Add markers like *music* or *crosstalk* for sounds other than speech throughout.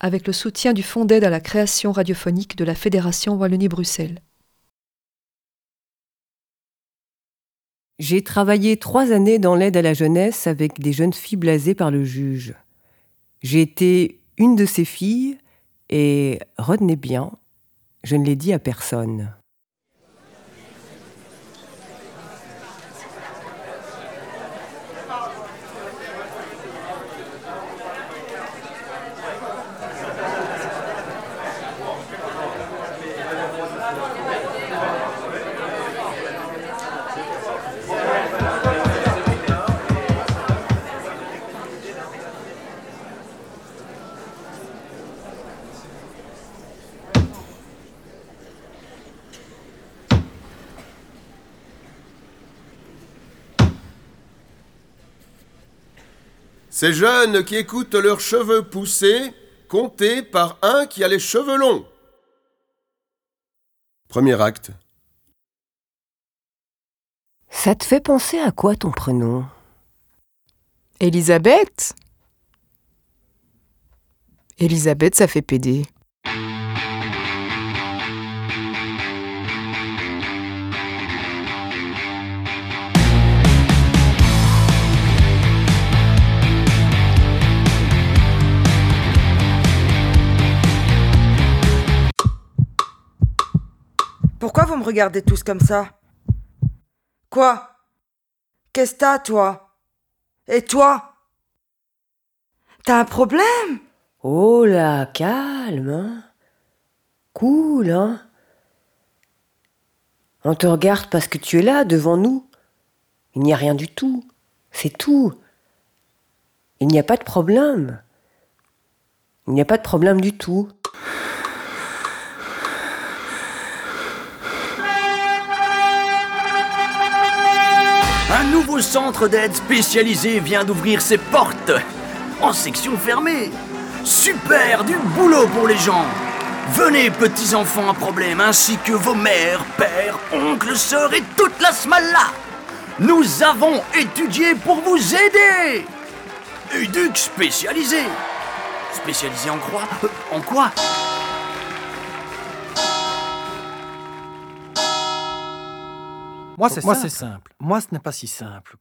avec le soutien du Fonds d'aide à la création radiophonique de la Fédération Wallonie-Bruxelles. J'ai travaillé trois années dans l'aide à la jeunesse avec des jeunes filles blasées par le juge. J'ai été une de ces filles et retenez bien, je ne l'ai dit à personne. Ces jeunes qui écoutent leurs cheveux pousser, comptés par un qui a les cheveux longs. Premier acte. Ça te fait penser à quoi ton prénom? Elisabeth Elisabeth, ça fait PD. Pourquoi vous me regardez tous comme ça? Quoi? Qu'est-ce que t'as, toi? Et toi? T'as un problème? Oh là, calme, hein Cool, hein On te regarde parce que tu es là, devant nous. Il n'y a rien du tout. C'est tout. Il n'y a pas de problème. Il n'y a pas de problème du tout. Nouveau centre d'aide spécialisé vient d'ouvrir ses portes en section fermée. Super, du boulot pour les gens. Venez, petits enfants à problème, ainsi que vos mères, pères, oncles, sœurs et toute la smalla. Nous avons étudié pour vous aider. Éduc spécialisé. Spécialisé en quoi? En quoi? Moi, c'est simple. Moi, ce n'est pas si simple.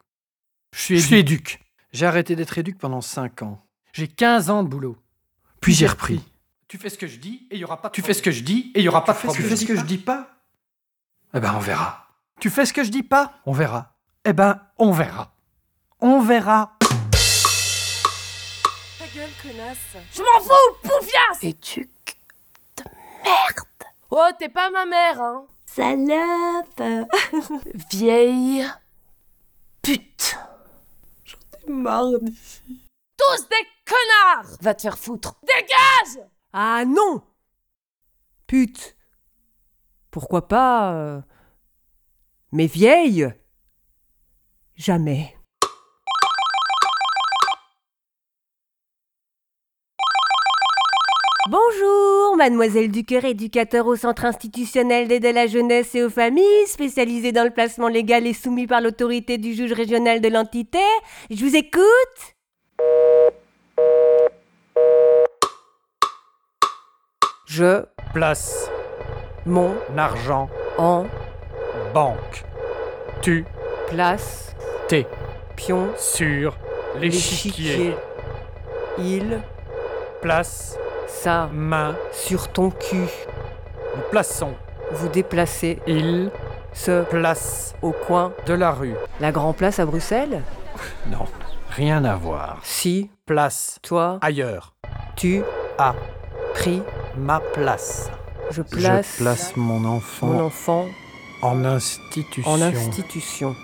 Je suis Je suis éduc. éduc. J'ai arrêté d'être éduc pendant 5 ans. J'ai 15 ans de boulot. Puis j'ai repris. Tu fais ce que je dis et il y aura pas de Tu fais ce que je dis et il y aura pas de fais ce problème. que Tu fais ce que je dis pas? Eh ben, on verra. Tu fais ce que je dis pas? On verra. Eh ben, on verra. On verra. Ta gueule, connasse. Je m'en fous, poufiasse Éduc. Oh, t'es pas ma mère, hein Salope *laughs* Vieille pute. Marre d'ici. Tous des connards Va te faire foutre. Dégage Ah non Pute. Pourquoi pas euh, Mais vieille Jamais. Mademoiselle Ducœur, éducateur au centre institutionnel d'aide à la jeunesse et aux familles, spécialisé dans le placement légal et soumis par l'autorité du juge régional de l'entité. Je vous écoute Je, Place mon, l'argent en, banque. Tu place, t'es pion, sur l'échiquier. il, Place ça, main. sur ton cul. Nous plaçons. Vous déplacez, Il ce, place au coin, de la rue. la Grand Place à Bruxelles? Non, rien à voir. Si, Place toi, ailleurs. tu, À pris, ma place. je place, Je place mon enfant mon enfant en institution. en institution.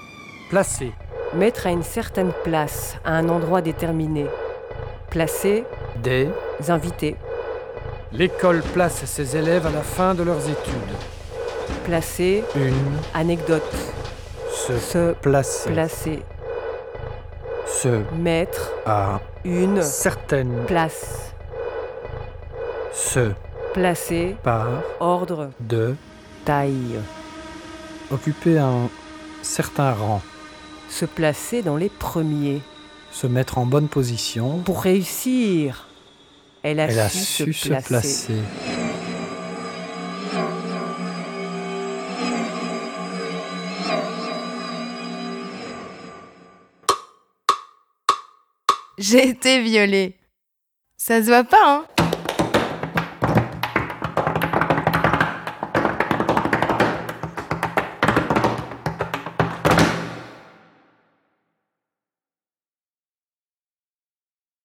Placé. Mettre à une certaine place, à un endroit déterminé. Placer, Des. invités. L'école place ses élèves à la fin de leurs études. Placer, Une. anecdote. Se. Se, Placer. placer. Se. Mettre, À. une, Certaines. place. Se. Placer, Par. ordre, De. taille. Occuper un certain rang. Se placer dans les premiers. Se mettre en bonne position. Pour réussir. Elle a, Elle a su, su se placer. J'ai été violée. Ça se voit pas, hein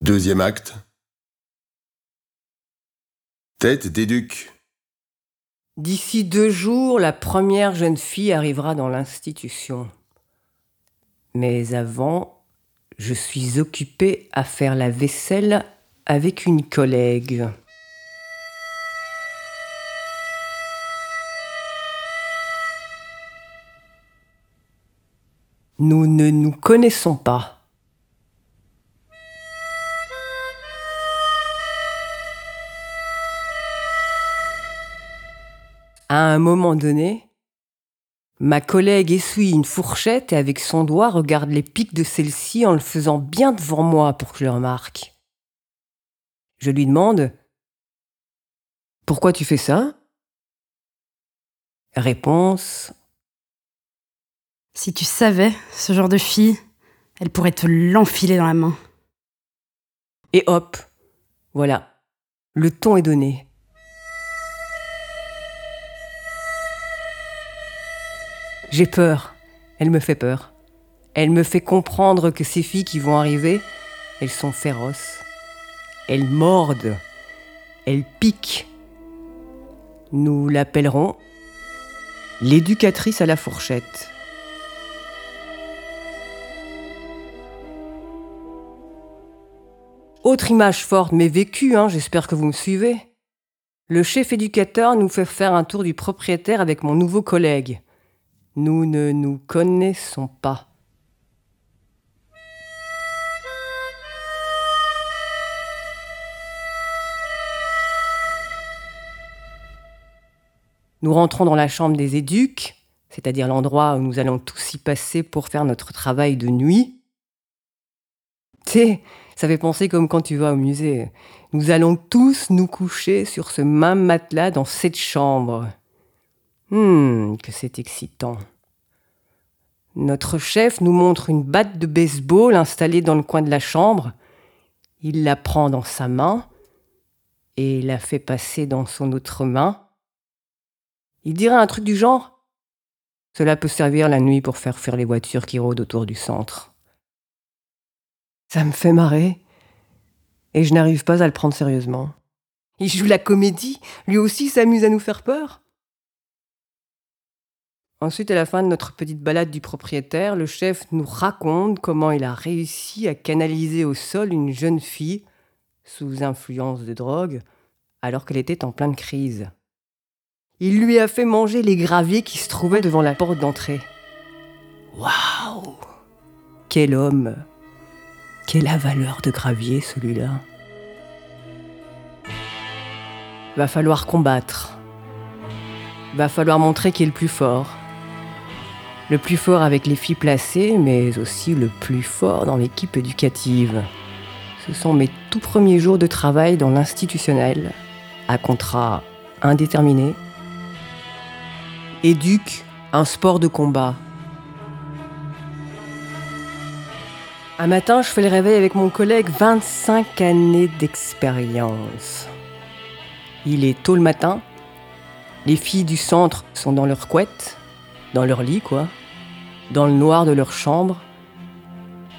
Deuxième acte. Tête d'éduc. D'ici deux jours, la première jeune fille arrivera dans l'institution. Mais avant, je suis occupée à faire la vaisselle avec une collègue. Nous ne nous connaissons pas. À un moment donné, ma collègue essuie une fourchette et avec son doigt regarde les pics de celle-ci en le faisant bien devant moi pour que je le remarque. Je lui demande Pourquoi tu fais ça? Réponse Si tu savais, ce genre de fille, elle pourrait te l'enfiler dans la main. Et hop, voilà, le ton est donné. J'ai peur. Elle me fait peur. Elle me fait comprendre que ces filles qui vont arriver, elles sont féroces. Elles mordent. Elles piquent. Nous l'appellerons l'éducatrice à la fourchette. Autre image forte mais vécue, hein, j'espère que vous me suivez. Le chef éducateur nous fait faire un tour du propriétaire avec mon nouveau collègue. Nous ne nous connaissons pas. Nous rentrons dans la chambre des éduques, c'est-à-dire l'endroit où nous allons tous y passer pour faire notre travail de nuit. Tu ça fait penser comme quand tu vas au musée. Nous allons tous nous coucher sur ce même matelas dans cette chambre. Hum, que c'est excitant. Notre chef nous montre une batte de baseball installée dans le coin de la chambre. Il la prend dans sa main et la fait passer dans son autre main. Il dirait un truc du genre Cela peut servir la nuit pour faire fuir les voitures qui rôdent autour du centre. Ça me fait marrer et je n'arrive pas à le prendre sérieusement. Il joue la comédie, lui aussi s'amuse à nous faire peur. Ensuite, à la fin de notre petite balade du propriétaire, le chef nous raconte comment il a réussi à canaliser au sol une jeune fille sous influence de drogue alors qu'elle était en pleine crise. Il lui a fait manger les graviers qui se trouvaient devant la porte d'entrée. Waouh Quel homme Quelle valeur de gravier celui-là Va falloir combattre. Va falloir montrer qui est le plus fort. Le plus fort avec les filles placées, mais aussi le plus fort dans l'équipe éducative. Ce sont mes tout premiers jours de travail dans l'institutionnel, à contrat indéterminé. Éduque, un sport de combat. Un matin, je fais le réveil avec mon collègue, 25 années d'expérience. Il est tôt le matin. Les filles du centre sont dans leur couette, dans leur lit, quoi, dans le noir de leur chambre.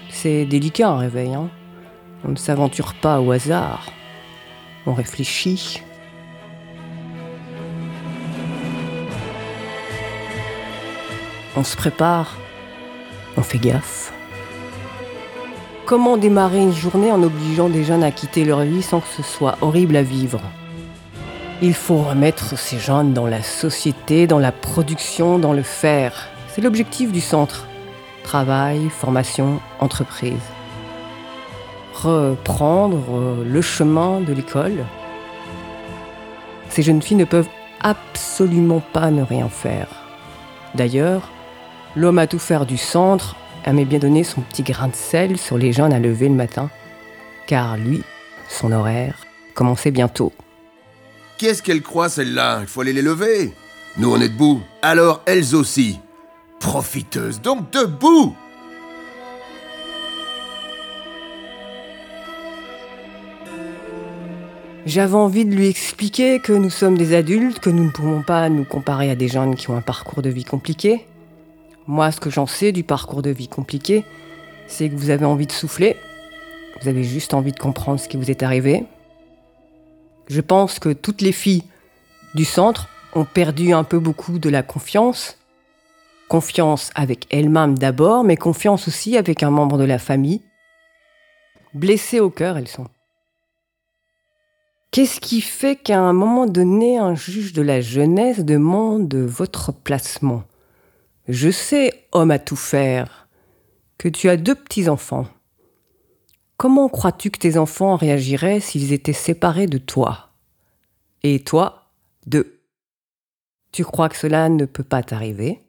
C'est délicat un réveil, hein. On ne s'aventure pas au hasard. On réfléchit. On se prépare. On fait gaffe. Comment démarrer une journée en obligeant des jeunes à quitter leur vie sans que ce soit horrible à vivre? Il faut remettre ces jeunes dans la société, dans la production, dans le faire. C'est l'objectif du centre. Travail, formation, entreprise. Reprendre le chemin de l'école. Ces jeunes filles ne peuvent absolument pas ne rien faire. D'ailleurs, l'homme à tout faire du centre aimait bien donner son petit grain de sel sur les jeunes à lever le matin, car lui, son horaire, commencer bientôt. Qu'est-ce qu'elles croient, celles-là Il faut aller les lever. Nous, on est debout. Alors, elles aussi. Profiteuses, donc debout J'avais envie de lui expliquer que nous sommes des adultes, que nous ne pouvons pas nous comparer à des jeunes qui ont un parcours de vie compliqué. Moi, ce que j'en sais du parcours de vie compliqué, c'est que vous avez envie de souffler, vous avez juste envie de comprendre ce qui vous est arrivé. Je pense que toutes les filles du centre ont perdu un peu beaucoup de la confiance. Confiance avec elles-mêmes d'abord, mais confiance aussi avec un membre de la famille. Blessées au cœur, elles sont. Qu'est-ce qui fait qu'à un moment donné, un juge de la jeunesse demande votre placement? Je sais, homme à tout faire, que tu as deux petits-enfants. Comment crois-tu que tes enfants réagiraient s'ils étaient séparés de toi? Et toi, d'eux Tu crois que cela ne peut pas t'arriver?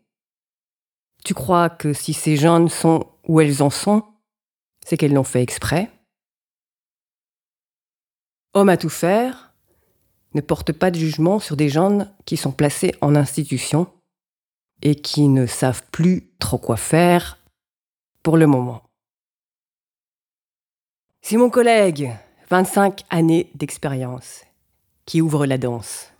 Tu crois que si ces jeunes sont où elles en sont, c'est qu'elles l'ont fait exprès? Homme à tout faire ne porte pas de jugement sur des jeunes qui sont placés en institution et qui ne savent plus trop quoi faire pour le moment. C'est mon collègue, 25 années d'expérience, qui ouvre la danse.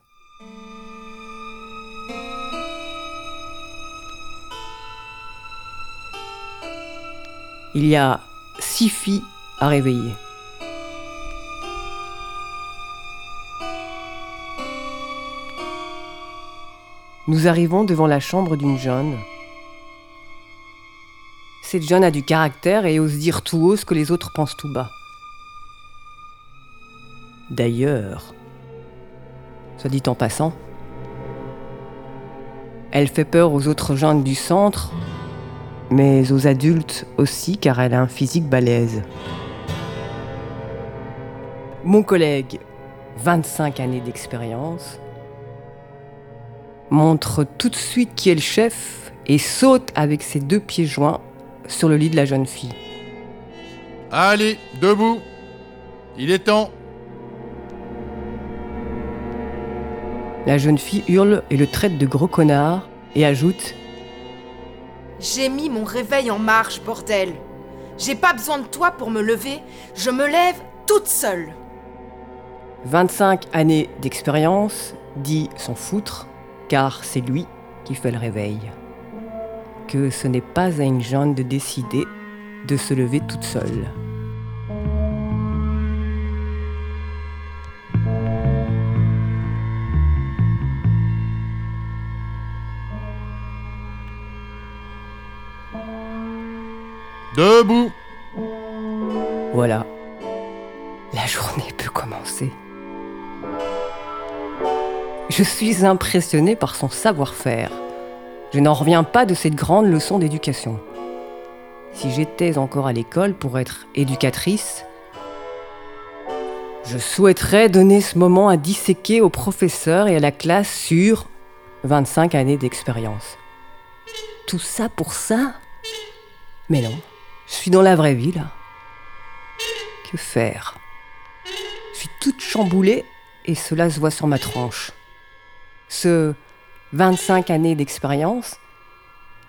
Il y a six filles à réveiller. Nous arrivons devant la chambre d'une jeune. Cette jeune a du caractère et ose dire tout haut ce que les autres pensent tout bas. D'ailleurs, soit dit en passant, elle fait peur aux autres jeunes du centre, mais aux adultes aussi car elle a un physique balèze. Mon collègue, 25 années d'expérience, montre tout de suite qui est le chef et saute avec ses deux pieds joints sur le lit de la jeune fille. Allez, debout Il est temps La jeune fille hurle et le traite de gros connard et ajoute J'ai mis mon réveil en marche, bordel J'ai pas besoin de toi pour me lever, je me lève toute seule 25 années d'expérience, dit s'en foutre, car c'est lui qui fait le réveil. Que ce n'est pas à une jeune de décider de se lever toute seule. Debout Voilà. La journée peut commencer. Je suis impressionné par son savoir-faire. Je n'en reviens pas de cette grande leçon d'éducation. Si j'étais encore à l'école pour être éducatrice, je souhaiterais donner ce moment à disséquer aux professeurs et à la classe sur 25 années d'expérience. Tout ça pour ça? Mais non, je suis dans la vraie vie là. Que faire? Je suis toute chamboulée et cela se voit sur ma tranche. Ce 25 années d'expérience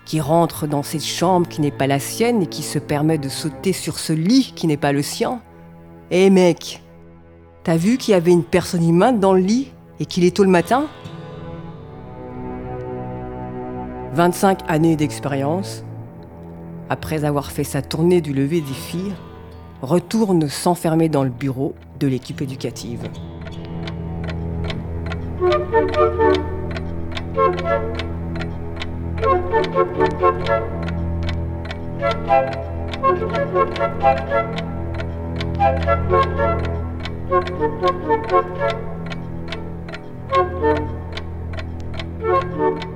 qui rentre dans cette chambre qui n'est pas la sienne et qui se permet de sauter sur ce lit qui n'est pas le sien. Eh mec, t'as vu qu'il y avait une personne humaine dans le lit et qu'il est tôt le matin? 25 années d'expérience, après avoir fait sa tournée du lever des filles, retourne s'enfermer dans le bureau de l'équipe éducative.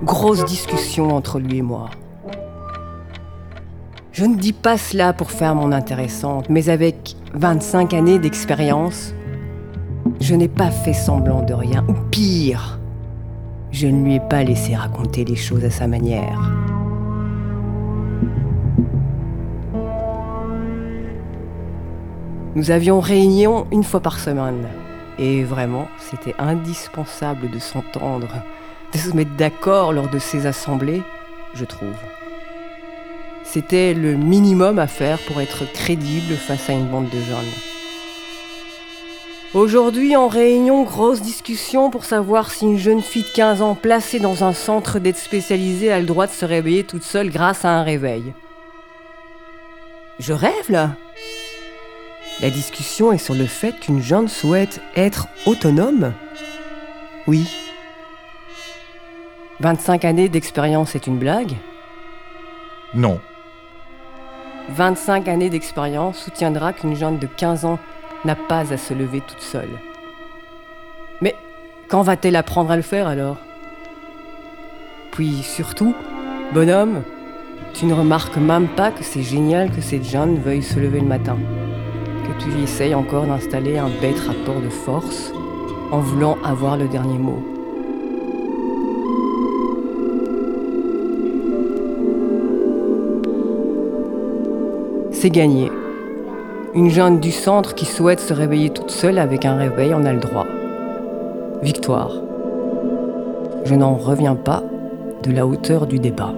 Grosse discussion entre lui et moi. Je ne dis pas cela pour faire mon intéressante, mais avec 25 années d'expérience, je n'ai pas fait semblant de rien, ou pire, je ne lui ai pas laissé raconter les choses à sa manière. Nous avions réunion une fois par semaine. Et vraiment, c'était indispensable de s'entendre, de se mettre d'accord lors de ces assemblées, je trouve. C'était le minimum à faire pour être crédible face à une bande de jeunes. Aujourd'hui, en réunion, grosse discussion pour savoir si une jeune fille de 15 ans placée dans un centre d'aide spécialisée a le droit de se réveiller toute seule grâce à un réveil. Je rêve là La discussion est sur le fait qu'une jeune souhaite être autonome Oui. 25 années d'expérience est une blague? Non. 25 années d'expérience soutiendra qu'une jeune de 15 ans n'a pas à se lever toute seule. Mais quand va-t-elle apprendre à le faire alors? Puis surtout, bonhomme, tu ne remarques même pas que c'est génial que cette jeune veuille se lever le matin. Que tu essayes encore d'installer un bête rapport de force en voulant avoir le dernier mot. C'est gagné. Une jeune du centre qui souhaite se réveiller toute seule avec un réveil en a le droit. Victoire. Je n'en reviens pas de la hauteur du débat.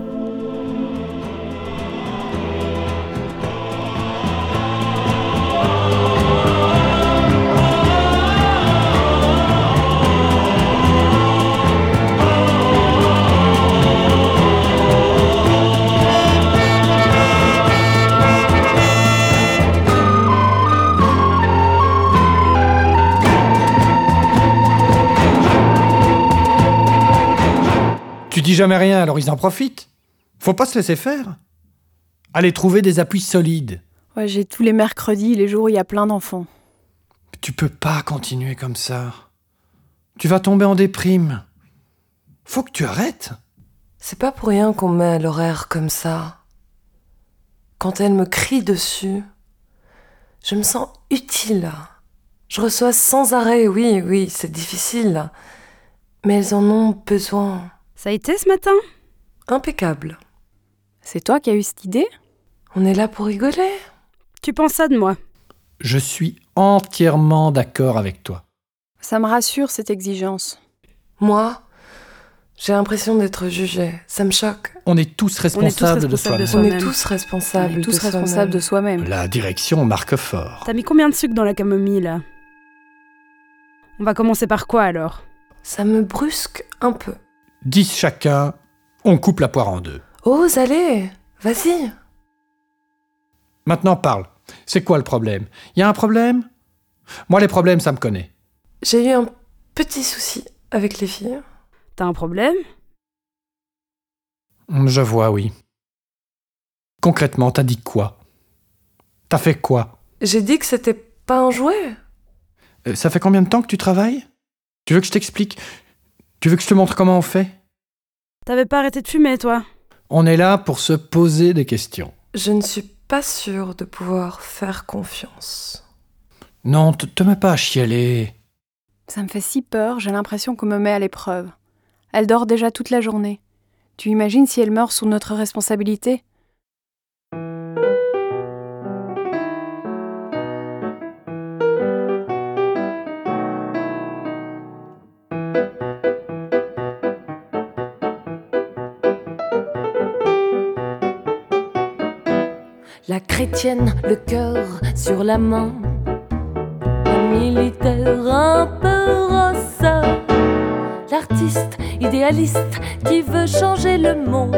Jamais rien, alors ils en profitent. Faut pas se laisser faire. Allez trouver des appuis solides. Ouais, j'ai tous les mercredis, les jours où il y a plein d'enfants. Tu peux pas continuer comme ça. Tu vas tomber en déprime. Faut que tu arrêtes. C'est pas pour rien qu'on met l'horaire comme ça. Quand elle me crie dessus, je me sens utile. Je reçois sans arrêt, oui, oui, c'est difficile. Mais elles en ont besoin. Ça a été ce matin? Impeccable. C'est toi qui as eu cette idée? On est là pour rigoler. Tu penses ça de moi? Je suis entièrement d'accord avec toi. Ça me rassure cette exigence. Moi, j'ai l'impression d'être jugée. Ça me choque. On est tous responsables de soi-même. On est tous responsables. On est tous de responsables de soi-même. soi-même. La direction marque fort. T'as mis combien de sucre dans la camomille là? On va commencer par quoi alors? Ça me brusque un peu. 10 chacun, on coupe la poire en deux. Ose, allez, vas-y. Maintenant parle. C'est quoi le problème? Il y a un problème? Moi les problèmes ça me connaît. J'ai eu un petit souci avec les filles. T'as un problème? Je vois, oui. Concrètement, t'as dit quoi? T'as fait quoi? J'ai dit que c'était pas un jouet. Euh, Ça fait combien de temps que tu travailles? Tu veux que je t'explique? Tu veux que je te montre comment on fait? T'avais pas arrêté de fumer toi On est là pour se poser des questions. Je ne suis pas sûre de pouvoir faire confiance. Non, te, te mets pas à chialer. Ça me fait si peur, j'ai l'impression qu'on me met à l'épreuve. Elle dort déjà toute la journée. Tu imagines si elle meurt sous notre responsabilité? Chrétienne, le cœur sur la main. La militaire un peu rosse. L'artiste idéaliste qui veut changer le monde.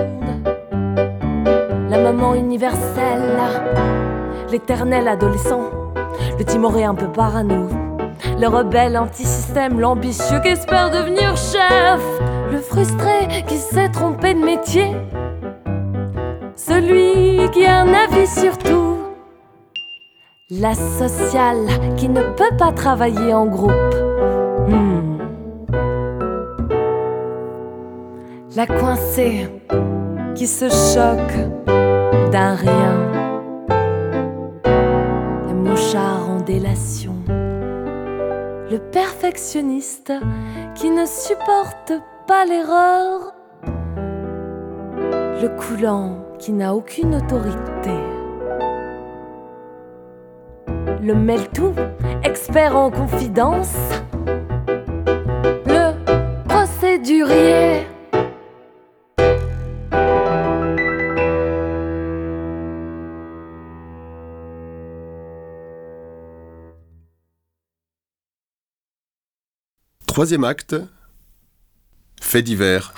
La maman universelle. L'éternel adolescent. Le timoré un peu parano. Le rebelle anti-système, l'ambitieux qui espère devenir chef. Le frustré qui s'est trompé de métier. Celui qui a un avis sur tout. La sociale qui ne peut pas travailler en groupe. Hmm. La coincée qui se choque d'un rien. Le mouchard en délation. Le perfectionniste qui ne supporte pas l'erreur. Le coulant qui n'a aucune autorité. Le Meltou, expert en confidence. Le procédurier. Troisième acte, fait divers.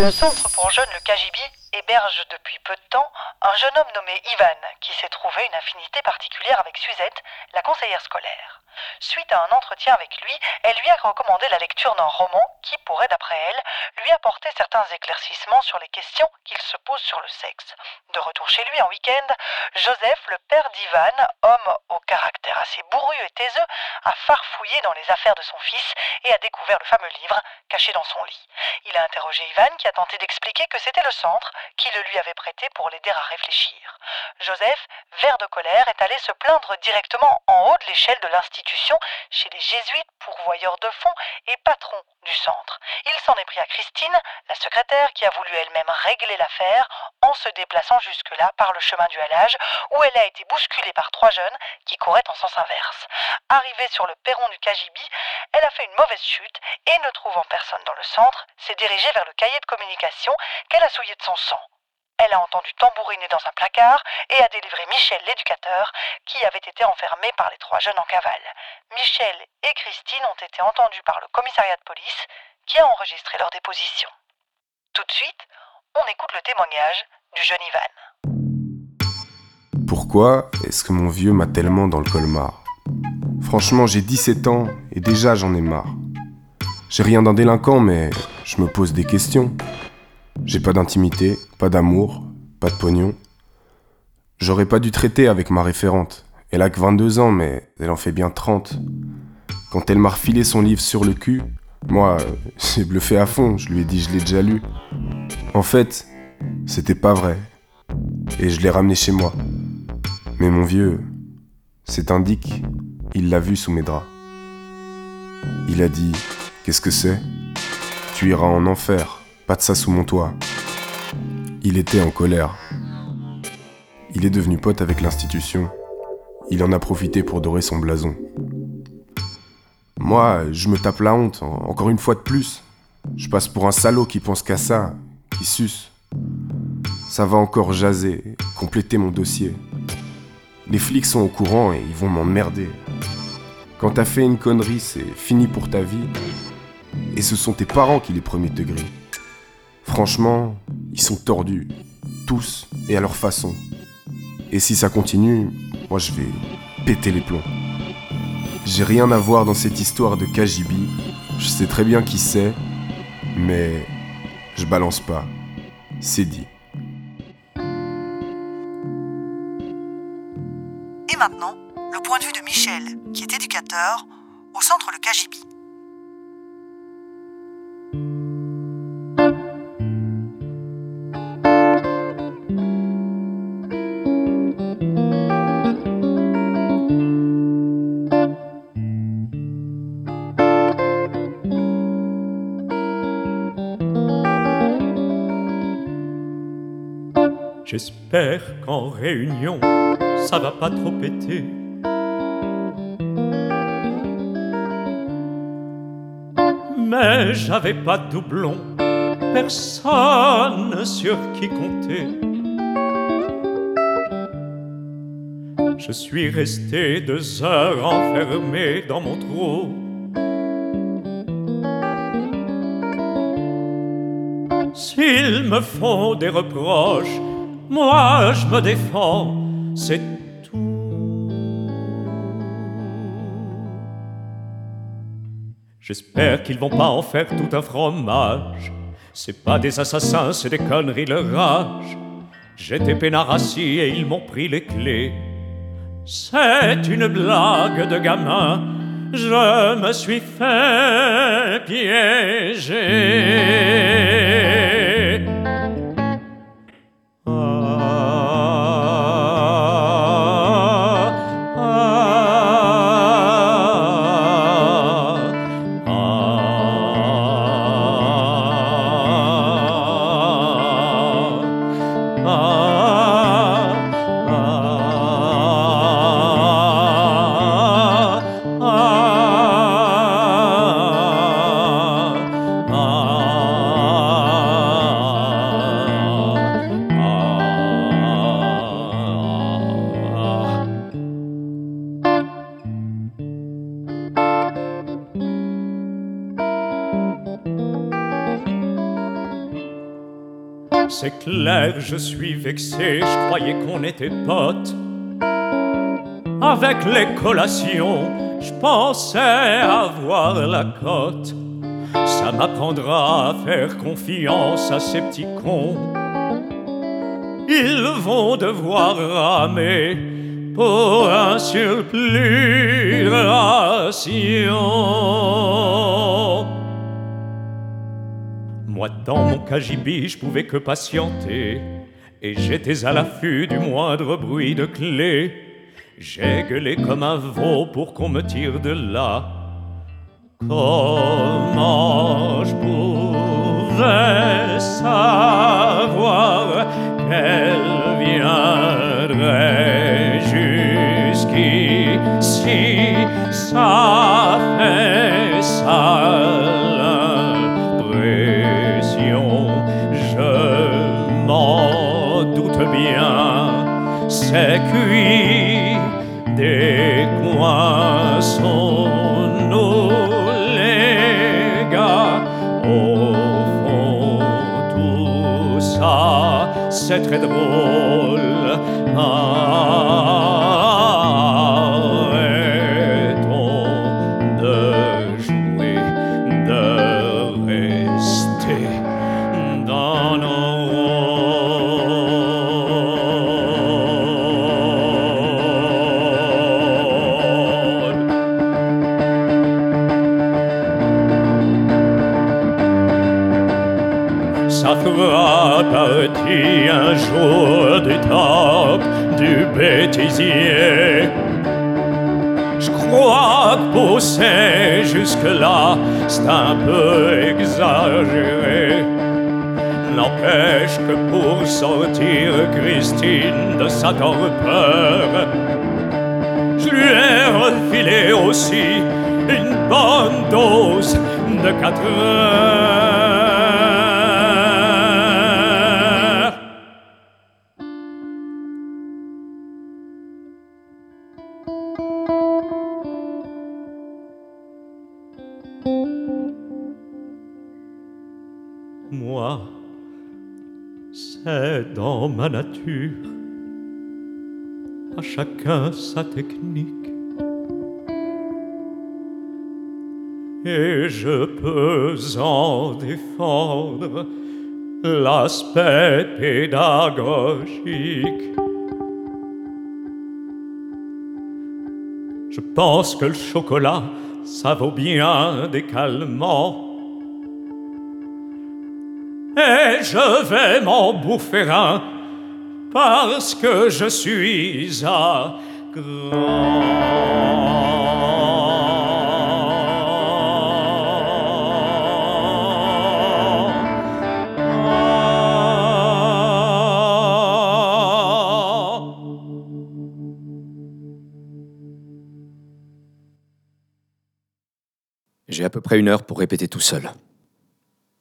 Le centre pour jeunes, le KGB, héberge depuis peu de temps un jeune homme nommé Ivan qui s'est trouvé une affinité particulière avec Suzette, la conseillère scolaire. Suite à un entretien avec lui, elle lui a recommandé la lecture d'un roman qui pourrait, d'après elle, lui apporter certains éclaircissements sur les questions qu'il se pose sur le sexe. De retour chez lui en week-end, Joseph, le père d'Ivan, homme au caractère assez bourru et taiseux, a farfouillé dans les affaires de son fils et a découvert le fameux livre caché dans son lit. Il a interrogé Ivan qui a tenté d'expliquer que c'était le centre qui le lui avait prêté pour l'aider à réfléchir. Joseph, vert de colère, est allé se plaindre directement en haut de l'échelle de chez les jésuites pourvoyeurs de fonds et patrons du centre. Il s'en est pris à Christine, la secrétaire, qui a voulu elle-même régler l'affaire en se déplaçant jusque-là par le chemin du halage, où elle a été bousculée par trois jeunes qui couraient en sens inverse. Arrivée sur le perron du Kajibi, elle a fait une mauvaise chute et, ne trouvant personne dans le centre, s'est dirigée vers le cahier de communication qu'elle a souillé de son sang. Elle a entendu tambouriner dans un placard et a délivré Michel l'éducateur, qui avait été enfermé par les trois jeunes en cavale. Michel et Christine ont été entendus par le commissariat de police, qui a enregistré leur déposition. Tout de suite, on écoute le témoignage du jeune Ivan. Pourquoi est-ce que mon vieux m'a tellement dans le colmar? Franchement, j'ai 17 ans et déjà j'en ai marre. J'ai rien d'un délinquant, mais je me pose des questions. J'ai pas d'intimité, pas d'amour, pas de pognon. J'aurais pas dû traiter avec ma référente. Elle a que 22 ans, mais elle en fait bien 30. Quand elle m'a refilé son livre sur le cul, moi, *laughs* j'ai bluffé à fond, je lui ai dit je l'ai déjà lu. En fait, c'était pas vrai. Et je l'ai ramené chez moi. Mais mon vieux, c'est un dick, il l'a vu sous mes draps. Il a dit Qu'est-ce que c'est? Tu iras en enfer. Pas de ça sous mon toit. Il était en colère. Il est devenu pote avec l'institution. Il en a profité pour dorer son blason. Moi, je me tape la honte, encore une fois de plus. Je passe pour un salaud qui pense qu'à ça, qui suce. Ça va encore jaser, compléter mon dossier. Les flics sont au courant et ils vont m'emmerder. Quand t'as fait une connerie, c'est fini pour ta vie. Et ce sont tes parents qui les premiers grillent. Franchement, ils sont tordus. Tous et à leur façon. Et si ça continue, moi je vais péter les plombs. J'ai rien à voir dans cette histoire de Kajibi. Je sais très bien qui c'est, mais je balance pas. C'est dit. Et maintenant, le point de vue de Michel, qui est éducateur, au centre le Kajibi. J'espère qu'en réunion, ça va pas trop péter. Mais j'avais pas de doublon, personne sur qui compter. Je suis resté deux heures enfermé dans mon trou. S'ils me font des reproches, moi je me défends, c'est tout. J'espère qu'ils vont pas en faire tout un fromage. C'est pas des assassins, c'est des conneries, le rage. J'étais peinard assis et ils m'ont pris les clés. C'est une blague de gamin, je me suis fait piéger. C'est clair, je suis vexé, je croyais qu'on était potes. Avec les collations, je pensais avoir la cote. Ça m'apprendra à faire confiance à ces petits cons. Ils vont devoir ramer pour un surplus de ration. Moi, dans mon cagibi, je pouvais que patienter, et j'étais à l'affût du moindre bruit de clé. J'ai gueulé comme un veau pour qu'on me tire de là. Comment je pouvais savoir qu'elle viendrait jusqu'ici? Ça fait sale cuit des coins sont nos les gars. Au fond, tout ça, c'est très drôle. Un jour du top du bêtisier? Je crois que pousser jusque-là, c'est un peu exagéré. N'empêche que pour sortir Christine de sa torpeur, je lui ai refilé aussi une bonne dose de quatre heures. À chacun sa technique. Et je peux en défendre l'aspect pédagogique. Je pense que le chocolat, ça vaut bien des calmants. Et je vais m'en bouffer un parce que je suis à J'ai à peu près une heure pour répéter tout seul.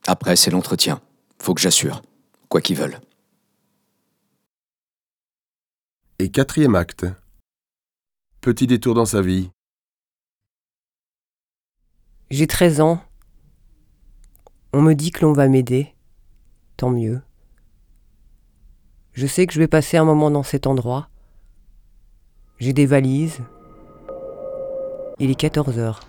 Après, c'est l'entretien. Faut que j'assure, quoi qu'ils veulent. Et quatrième acte. Petit détour dans sa vie. J'ai 13 ans. On me dit que l'on va m'aider. Tant mieux. Je sais que je vais passer un moment dans cet endroit. J'ai des valises. Il est 14 heures.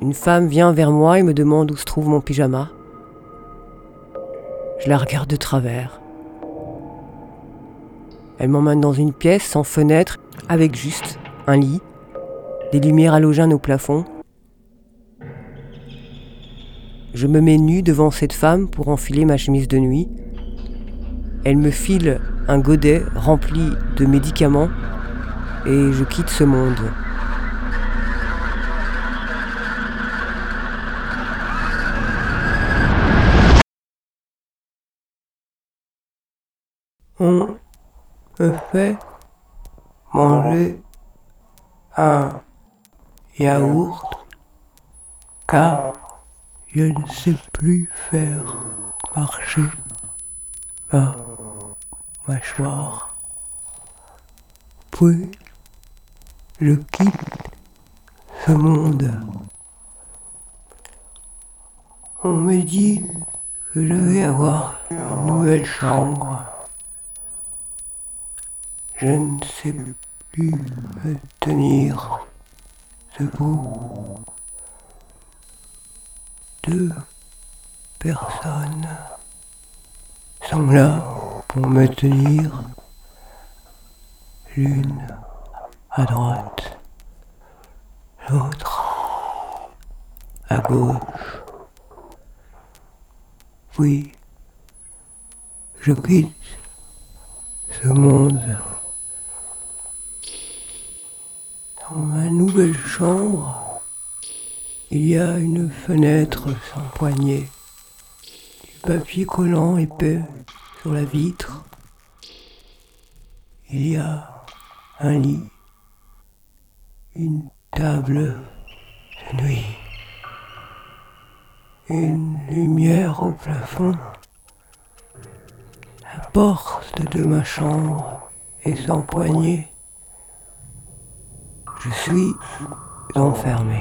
Une femme vient vers moi et me demande où se trouve mon pyjama. Je la regarde de travers. Elle m'emmène dans une pièce sans fenêtre, avec juste un lit, des lumières halogènes au plafond. Je me mets nu devant cette femme pour enfiler ma chemise de nuit. Elle me file un godet rempli de médicaments et je quitte ce monde. On me fait manger un yaourt car je ne sais plus faire marcher ma mâchoire. Puis je quitte ce monde. On me dit que je vais avoir une nouvelle chambre. Je ne sais plus me tenir debout. Deux personnes sont là pour me tenir. L'une à droite, l'autre à gauche. Oui, je quitte ce monde. Dans ma nouvelle chambre, il y a une fenêtre sans poignée, du papier collant épais sur la vitre. Il y a un lit, une table de nuit, une lumière au plafond. La porte de ma chambre est sans poignée. Je suis enfermé.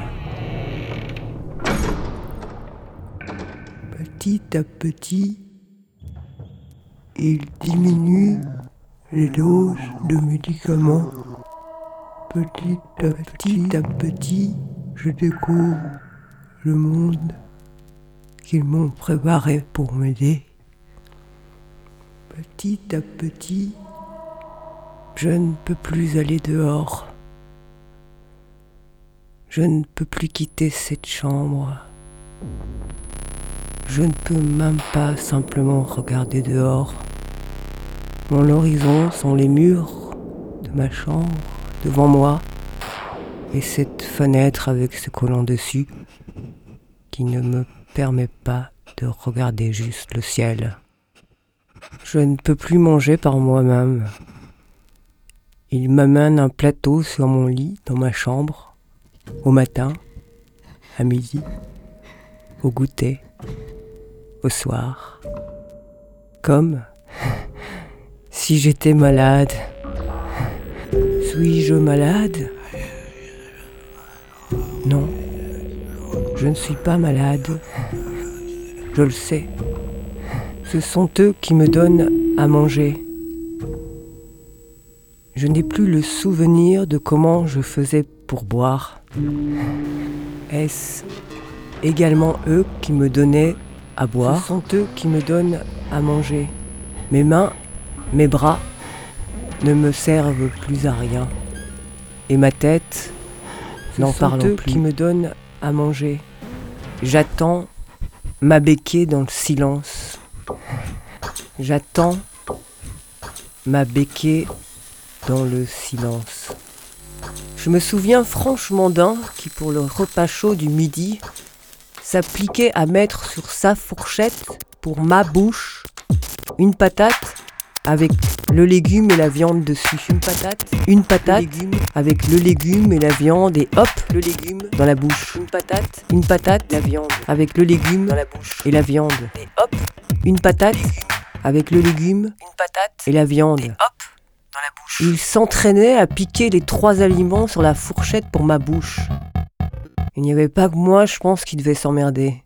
Petit à petit, il diminue les doses de médicaments. Petit à petit à petit, je découvre le monde qu'ils m'ont préparé pour m'aider. Petit à petit, je ne peux plus aller dehors. Je ne peux plus quitter cette chambre. Je ne peux même pas simplement regarder dehors. Mon horizon sont les murs de ma chambre devant moi et cette fenêtre avec ce collant dessus qui ne me permet pas de regarder juste le ciel. Je ne peux plus manger par moi-même. Il m'amène un plateau sur mon lit dans ma chambre, au matin, à midi, au goûter, au soir, comme *laughs* si j'étais malade. Suis-je malade? Non, je ne suis pas malade. Je le sais. Ce sont eux qui me donnent à manger. Je n'ai plus le souvenir de comment je faisais pour boire. Est-ce également eux qui me donnaient à boire Ce sont eux qui me donnent à manger. Mes mains, mes bras ne me servent plus à rien. Et ma tête, n'en parlons eux plus. qui me donnent à manger. J'attends ma béquée dans le silence. J'attends ma béquée dans le silence. Je me souviens franchement d'un qui, pour le repas chaud du midi, s'appliquait à mettre sur sa fourchette, pour ma bouche, une patate avec le légume et la viande dessus. Une patate, une patate avec le légume et la viande et hop, le légume dans la bouche. Une patate, une patate, la viande avec le légume dans la bouche et la viande. Et hop, une patate avec le légume, une patate et la viande. Et hop, Il s'entraînait à piquer les trois aliments sur la fourchette pour ma bouche. Il n'y avait pas que moi, je pense, qui devait s'emmerder.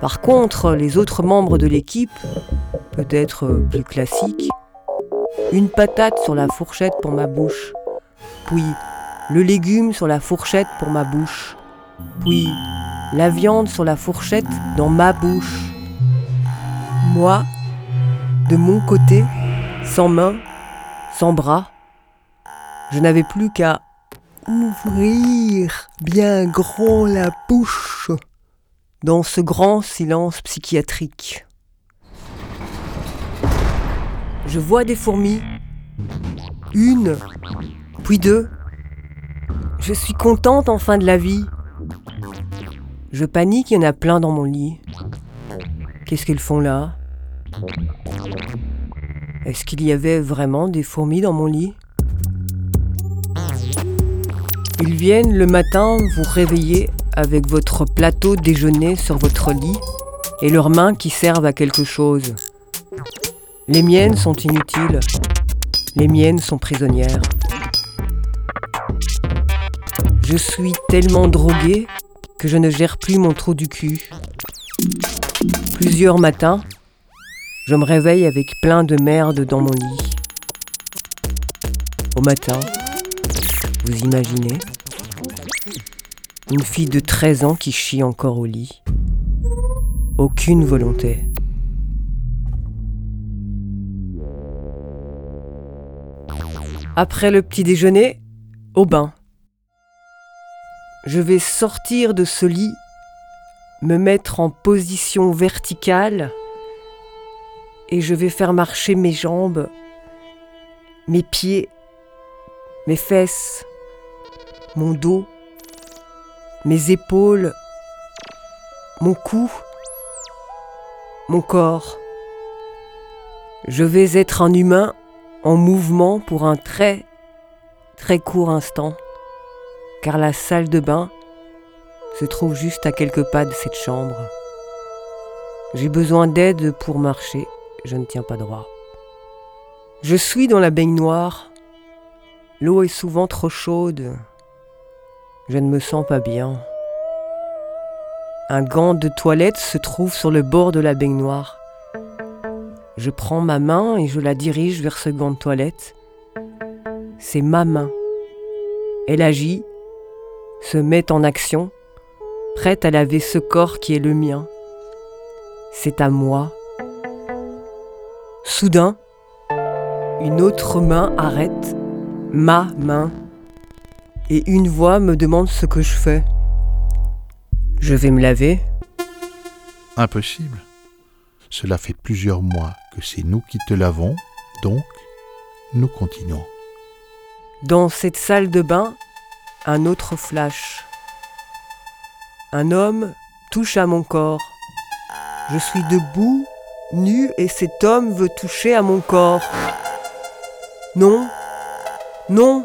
Par contre, les autres membres de l'équipe, peut-être plus classiques, une patate sur la fourchette pour ma bouche, puis le légume sur la fourchette pour ma bouche, puis la viande sur la fourchette dans ma bouche. Moi, de mon côté, sans main, sans bras, je n'avais plus qu'à ouvrir bien grand la bouche dans ce grand silence psychiatrique. Je vois des fourmis, une, puis deux. Je suis contente enfin de la vie. Je panique, il y en a plein dans mon lit. Qu'est-ce qu'elles font là? Est-ce qu'il y avait vraiment des fourmis dans mon lit? Ils viennent le matin vous réveiller avec votre plateau déjeuner sur votre lit et leurs mains qui servent à quelque chose. Les miennes sont inutiles. Les miennes sont prisonnières. Je suis tellement droguée que je ne gère plus mon trou du cul. Plusieurs matins, je me réveille avec plein de merde dans mon lit. Au matin, vous imaginez Une fille de 13 ans qui chie encore au lit. Aucune volonté. Après le petit déjeuner, au bain. Je vais sortir de ce lit, me mettre en position verticale et je vais faire marcher mes jambes, mes pieds, mes fesses, mon dos, mes épaules, mon cou, mon corps. Je vais être un humain en mouvement pour un très très court instant, car la salle de bain se trouve juste à quelques pas de cette chambre. J'ai besoin d'aide pour marcher, je ne tiens pas droit. Je suis dans la baignoire, l'eau est souvent trop chaude, je ne me sens pas bien. Un gant de toilette se trouve sur le bord de la baignoire. Je prends ma main et je la dirige vers ce gant de toilette. C'est ma main. Elle agit, se met en action, prête à laver ce corps qui est le mien. C'est à moi. Soudain, une autre main arrête ma main et une voix me demande ce que je fais. Je vais me laver. Impossible. Cela fait plusieurs mois que c'est nous qui te lavons, donc nous continuons. Dans cette salle de bain, un autre flash. Un homme touche à mon corps. Je suis debout, nu, et cet homme veut toucher à mon corps. Non, non,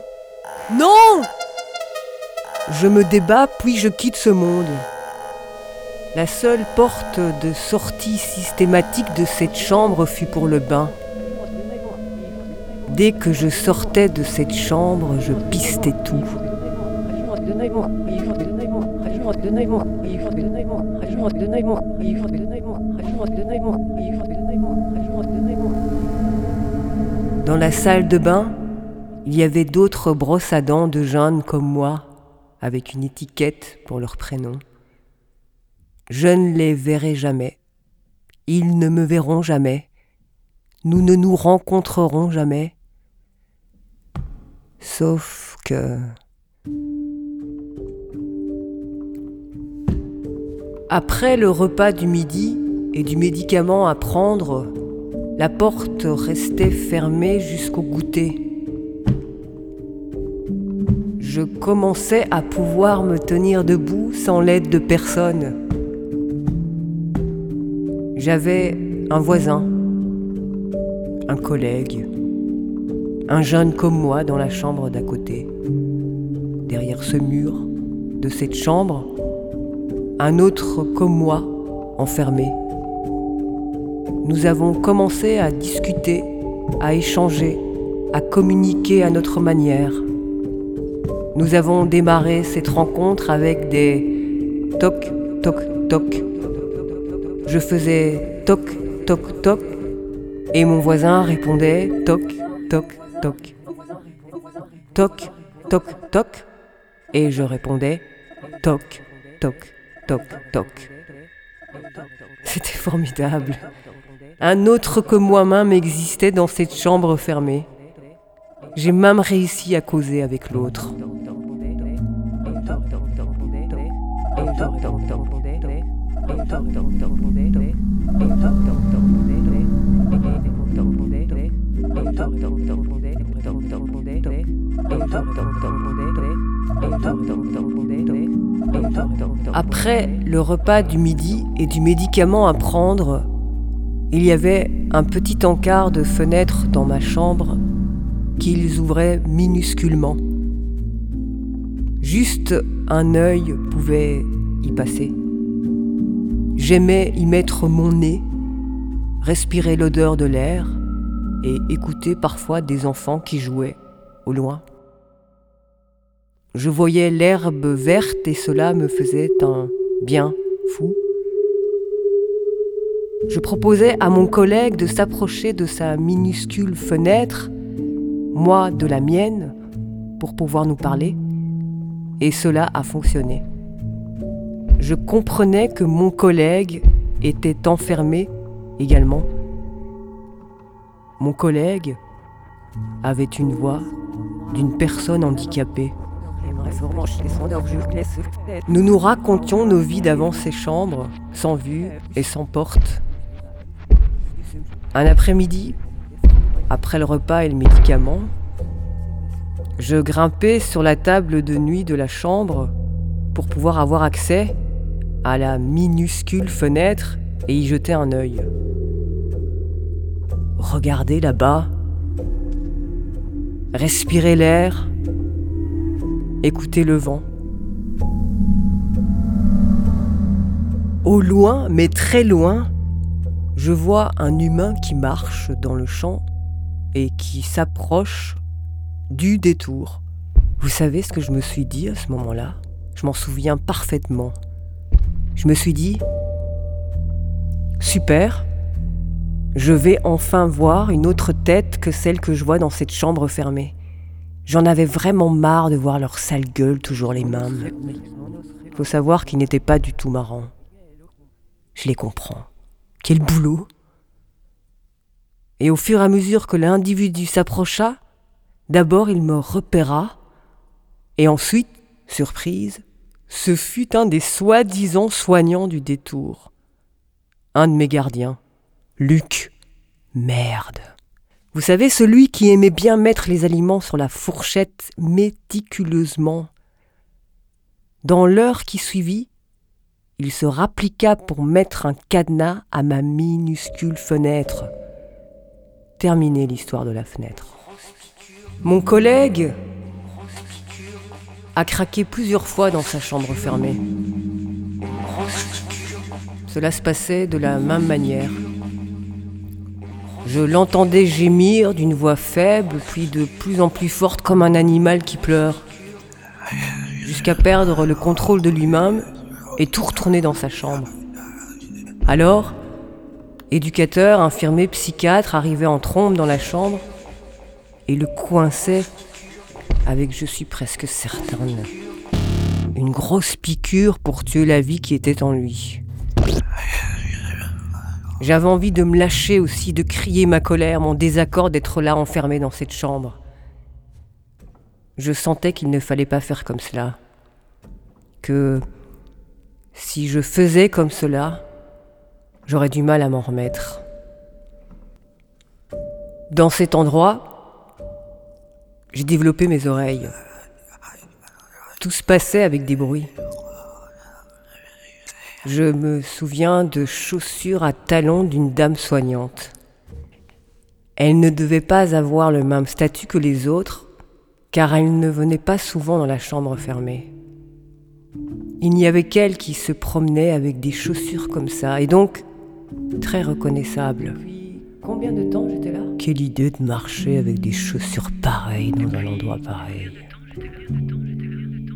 non Je me débats, puis je quitte ce monde. La seule porte de sortie systématique de cette chambre fut pour le bain. Dès que je sortais de cette chambre, je pistais tout. Dans la salle de bain, il y avait d'autres brosses à dents de jeunes comme moi, avec une étiquette pour leur prénom. Je ne les verrai jamais. Ils ne me verront jamais. Nous ne nous rencontrerons jamais. Sauf que... Après le repas du midi et du médicament à prendre, la porte restait fermée jusqu'au goûter. Je commençais à pouvoir me tenir debout sans l'aide de personne. J'avais un voisin, un collègue, un jeune comme moi dans la chambre d'à côté. Derrière ce mur de cette chambre, un autre comme moi enfermé. Nous avons commencé à discuter, à échanger, à communiquer à notre manière. Nous avons démarré cette rencontre avec des toc, toc, toc. Je faisais toc, toc, toc, et mon voisin répondait toc, toc, toc. Toc, toc, toc, et je répondais toc, toc, toc, toc. C'était formidable. Un autre que moi-même existait dans cette chambre fermée. J'ai même réussi à causer avec l'autre. Après le repas du midi et du médicament à prendre, il y avait un petit encart de fenêtre dans ma chambre qu'ils ouvraient minusculement. Juste un œil pouvait y passer. J'aimais y mettre mon nez, respirer l'odeur de l'air et écouter parfois des enfants qui jouaient au loin. Je voyais l'herbe verte et cela me faisait un bien fou. Je proposais à mon collègue de s'approcher de sa minuscule fenêtre, moi de la mienne, pour pouvoir nous parler, et cela a fonctionné. Je comprenais que mon collègue était enfermé également. Mon collègue avait une voix d'une personne handicapée. Nous nous racontions nos vies d'avant ces chambres, sans vue et sans porte. Un après-midi, après le repas et le médicament, je grimpais sur la table de nuit de la chambre pour pouvoir avoir accès à la minuscule fenêtre et y jeter un œil. Regardez là-bas, respirer l'air, écouter le vent. Au loin, mais très loin, je vois un humain qui marche dans le champ et qui s'approche du détour. Vous savez ce que je me suis dit à ce moment-là? Je m'en souviens parfaitement. Je me suis dit, super, je vais enfin voir une autre tête que celle que je vois dans cette chambre fermée. J'en avais vraiment marre de voir leur sale gueule toujours les mêmes. Faut savoir qu'ils n'étaient pas du tout marrants. Je les comprends. Quel boulot Et au fur et à mesure que l'individu s'approcha, d'abord il me repéra, et ensuite, surprise, ce fut un des soi-disant soignants du détour. Un de mes gardiens. Luc. Merde. Vous savez, celui qui aimait bien mettre les aliments sur la fourchette méticuleusement. Dans l'heure qui suivit, il se rappliqua pour mettre un cadenas à ma minuscule fenêtre. Terminez l'histoire de la fenêtre. Mon collègue a craqué plusieurs fois dans sa chambre fermée. Cela se passait de la même manière. Je l'entendais gémir d'une voix faible, puis de plus en plus forte comme un animal qui pleure, jusqu'à perdre le contrôle de lui-même et tout retourner dans sa chambre. Alors, éducateur, infirmier, psychiatre arrivaient en trombe dans la chambre et le coinçaient avec, je suis presque certaine, une grosse piqûre pour tuer la vie qui était en lui. J'avais envie de me lâcher aussi, de crier ma colère, mon désaccord d'être là enfermé dans cette chambre. Je sentais qu'il ne fallait pas faire comme cela. Que si je faisais comme cela, j'aurais du mal à m'en remettre. Dans cet endroit, j'ai développé mes oreilles. Tout se passait avec des bruits. Je me souviens de chaussures à talons d'une dame soignante. Elle ne devait pas avoir le même statut que les autres, car elle ne venait pas souvent dans la chambre fermée. Il n'y avait qu'elle qui se promenait avec des chaussures comme ça, et donc très reconnaissable. Combien de temps j'étais là? Quelle idée de marcher avec des chaussures pareilles dans un endroit pareil.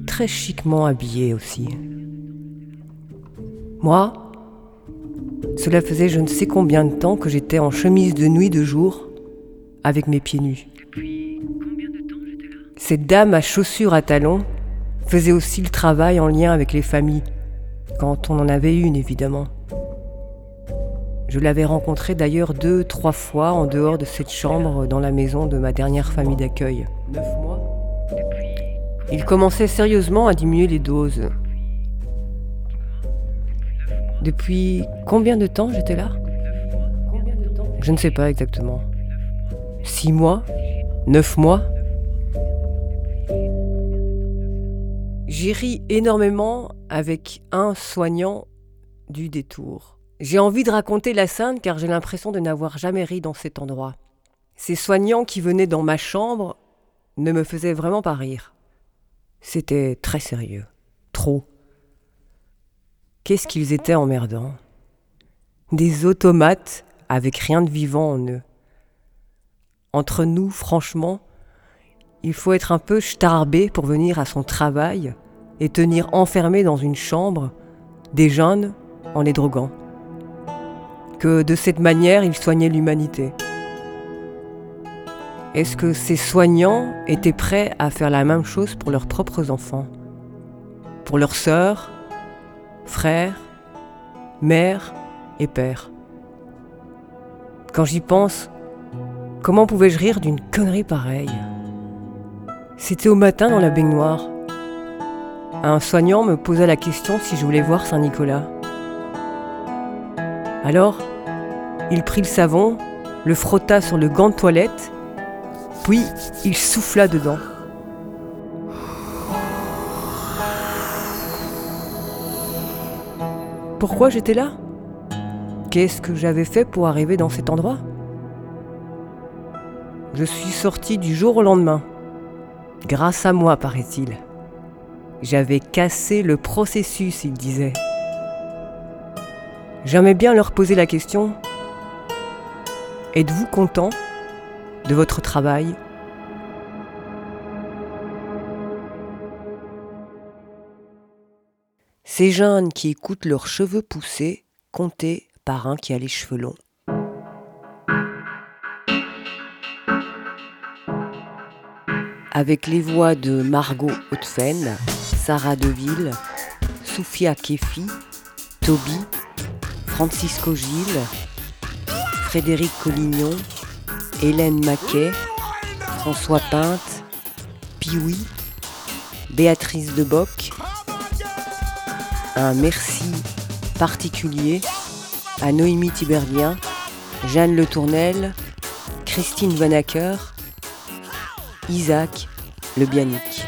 Très chiquement habillée aussi. Moi, cela faisait je ne sais combien de temps que j'étais en chemise de nuit de jour, avec mes pieds nus. Cette dame à chaussures à talons faisait aussi le travail en lien avec les familles, quand on en avait une évidemment. Je l'avais rencontrée d'ailleurs deux, trois fois en dehors de cette chambre dans la maison de ma dernière famille d'accueil. Il commençait sérieusement à diminuer les doses. Depuis combien de temps j'étais là? Je ne sais pas exactement. Six mois? Neuf mois? J'ai ri énormément avec un soignant du détour. J'ai envie de raconter la scène car j'ai l'impression de n'avoir jamais ri dans cet endroit. Ces soignants qui venaient dans ma chambre ne me faisaient vraiment pas rire. C'était très sérieux. Trop. Qu'est-ce qu'ils étaient emmerdants. Des automates avec rien de vivant en eux. Entre nous, franchement, il faut être un peu starbé pour venir à son travail et tenir enfermé dans une chambre des jeunes en les droguant. que de cette manière il soignait l'humanité. Est-ce que ces soignants étaient prêts à faire la même chose pour leurs propres enfants? Pour leurs sœurs, frères, mères et pères? Quand j'y pense, comment pouvais-je rire d'une connerie pareille? C'était au matin dans la baignoire. Un soignant me posa la question si je voulais voir Saint-Nicolas. Alors, il prit le savon, le frotta sur le gant de toilette, puis il souffla dedans. Pourquoi j'étais là? Qu'est-ce que j'avais fait pour arriver dans cet endroit? Je suis sorti du jour au lendemain. Grâce à moi, paraît-il. J'avais cassé le processus, il disait. J'aimais bien leur poser la question Êtes-vous content de votre travail? Ces jeunes qui écoutent leurs cheveux pousser, comptés par un qui a les cheveux longs. Avec les voix de Margot Hautefenne, Sarah Deville, Soufia Kefi, Toby, Francisco Gilles, Frédéric Collignon, Hélène Maquet, François Pinte, Pioui, Béatrice Deboc. Un merci particulier à Noémie Tiberghien, Jeanne Le Tournel, Christine Vanacker, Isaac Le Bianic.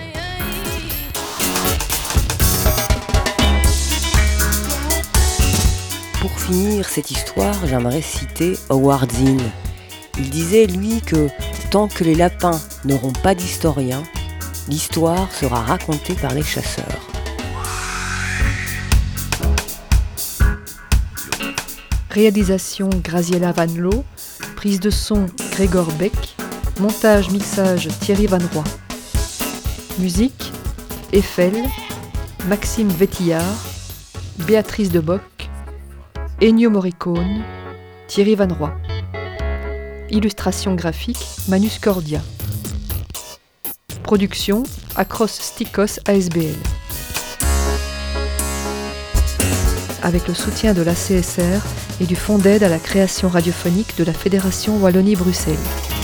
Pour finir cette histoire, j'aimerais citer Howard Zinn. Il disait, lui, que tant que les lapins n'auront pas d'historien, l'histoire sera racontée par les chasseurs. Réalisation Graziella Van Loo, prise de son Grégor Beck, montage mixage Thierry Van Roy. Musique Eiffel, Maxime Vétillard, Béatrice de Bock, Ennio Morricone, Thierry Van Roy. Illustration graphique Manus Cordia. Production Acros Stikos ASBL. Avec le soutien de la CSR et du Fonds d'aide à la création radiophonique de la Fédération Wallonie-Bruxelles.